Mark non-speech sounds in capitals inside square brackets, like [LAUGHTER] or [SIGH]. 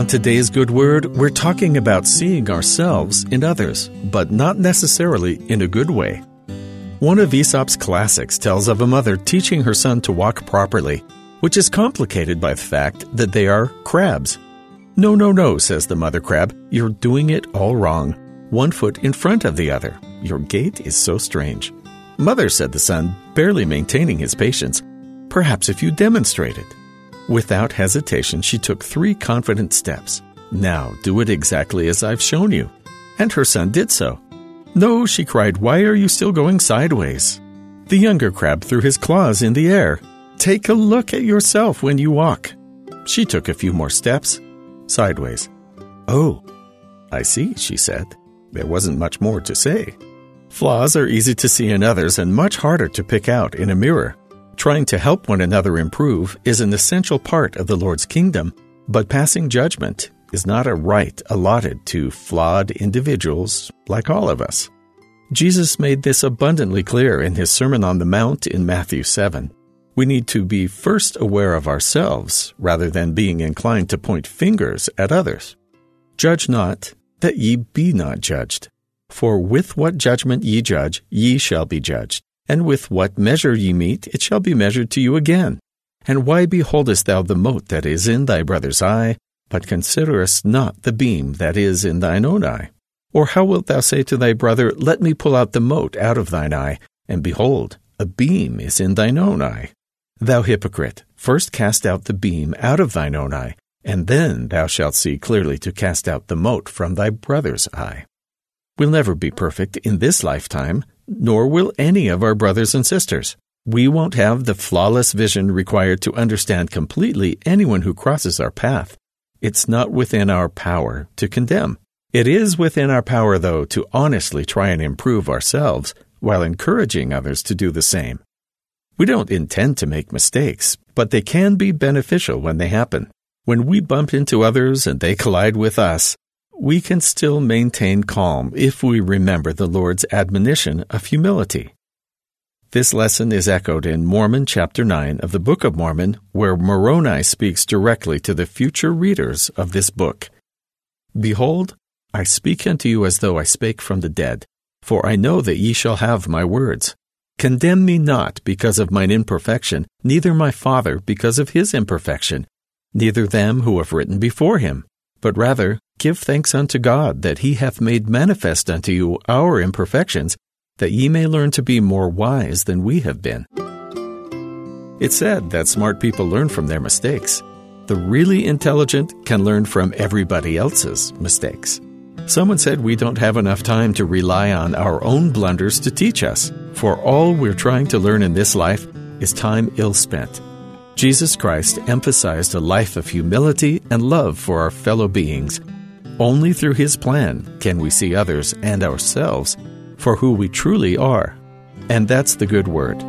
On today's Good Word, we're talking about seeing ourselves in others, but not necessarily in a good way. One of Aesop's classics tells of a mother teaching her son to walk properly, which is complicated by the fact that they are crabs. No, no, no, says the mother crab, you're doing it all wrong. One foot in front of the other. Your gait is so strange. Mother, said the son, barely maintaining his patience, perhaps if you demonstrated. Without hesitation, she took three confident steps. Now do it exactly as I've shown you. And her son did so. No, she cried, why are you still going sideways? The younger crab threw his claws in the air. Take a look at yourself when you walk. She took a few more steps. Sideways. Oh, I see, she said. There wasn't much more to say. Flaws are easy to see in others and much harder to pick out in a mirror. Trying to help one another improve is an essential part of the Lord's kingdom, but passing judgment is not a right allotted to flawed individuals like all of us. Jesus made this abundantly clear in his Sermon on the Mount in Matthew 7. We need to be first aware of ourselves rather than being inclined to point fingers at others. Judge not, that ye be not judged. For with what judgment ye judge, ye shall be judged and with what measure ye mete, it shall be measured to you again. And why beholdest thou the mote that is in thy brother's eye, but considerest not the beam that is in thine own eye? Or how wilt thou say to thy brother, Let me pull out the mote out of thine eye, and behold, a beam is in thine own eye? Thou hypocrite, first cast out the beam out of thine own eye, and then thou shalt see clearly to cast out the mote from thy brother's eye. We'll never be perfect in this lifetime, nor will any of our brothers and sisters. We won't have the flawless vision required to understand completely anyone who crosses our path. It's not within our power to condemn. It is within our power, though, to honestly try and improve ourselves while encouraging others to do the same. We don't intend to make mistakes, but they can be beneficial when they happen. When we bump into others and they [LAUGHS] collide with us, we can still maintain calm if we remember the Lord's admonition of humility. This lesson is echoed in Mormon chapter 9 of the Book of Mormon, where Moroni speaks directly to the future readers of this book. Behold, I speak unto you as though I spake from the dead, for I know that ye shall have my words. Condemn me not because of mine imperfection, neither my Father because of his imperfection, neither them who have written before him, but rather Give thanks unto God that he hath made manifest unto you our imperfections, that ye may learn to be more wise than we have been. It's said that smart people learn from their mistakes. The really intelligent can learn from everybody else's mistakes. Someone said we don't have enough time to rely on our own blunders to teach us, for all we're trying to learn in this life is time ill spent. Jesus Christ emphasized a life of humility and love for our fellow beings only through His plan can we see others and ourselves for who we truly are. And that's the good word.